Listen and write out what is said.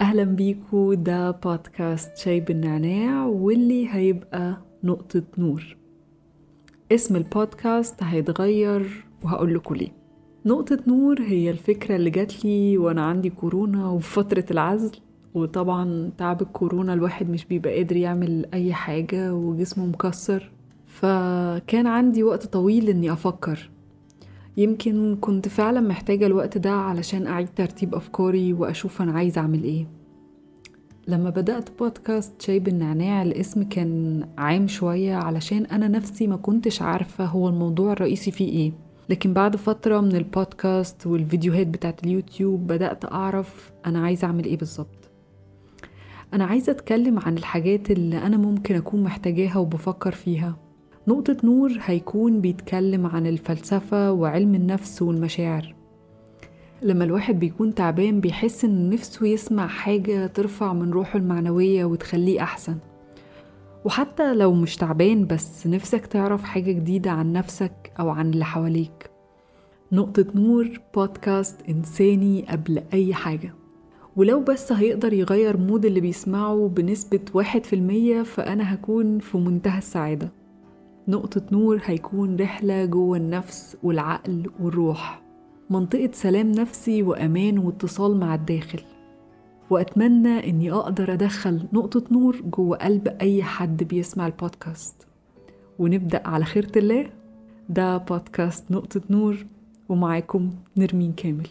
أهلا بيكو ده بودكاست شاي بالنعناع واللي هيبقى نقطة نور. اسم البودكاست هيتغير وهقول لكم ليه. نقطة نور هي الفكرة اللي جات لي وأنا عندي كورونا وفي فترة العزل وطبعا تعب الكورونا الواحد مش بيبقى قادر يعمل أي حاجة وجسمه مكسر. فكان عندي وقت طويل إني أفكر يمكن كنت فعلا محتاجة الوقت ده علشان أعيد ترتيب أفكاري وأشوف أنا عايزة أعمل إيه. لما بدأت بودكاست شاي بالنعناع الاسم كان عام شوية علشان أنا نفسي ما كنتش عارفة هو الموضوع الرئيسي فيه إيه. لكن بعد فترة من البودكاست والفيديوهات بتاعت اليوتيوب بدأت أعرف أنا عايزة أعمل إيه بالظبط. أنا عايزة أتكلم عن الحاجات اللي أنا ممكن أكون محتاجاها وبفكر فيها. نقطة نور هيكون بيتكلم عن الفلسفة وعلم النفس والمشاعر. لما الواحد بيكون تعبان بيحس إن نفسه يسمع حاجة ترفع من روحه المعنوية وتخليه أحسن. وحتى لو مش تعبان بس نفسك تعرف حاجة جديدة عن نفسك أو عن اللي حواليك. نقطة نور بودكاست إنساني قبل أي حاجة. ولو بس هيقدر يغير مود اللي بيسمعه بنسبة واحد في المية فأنا هكون في منتهى السعادة. نقطة نور هيكون رحلة جوه النفس والعقل والروح. منطقة سلام نفسي وأمان واتصال مع الداخل. وأتمنى إني أقدر أدخل نقطة نور جوه قلب أي حد بيسمع البودكاست. ونبدأ على خيرة الله. ده بودكاست نقطة نور ومعاكم نرمين كامل.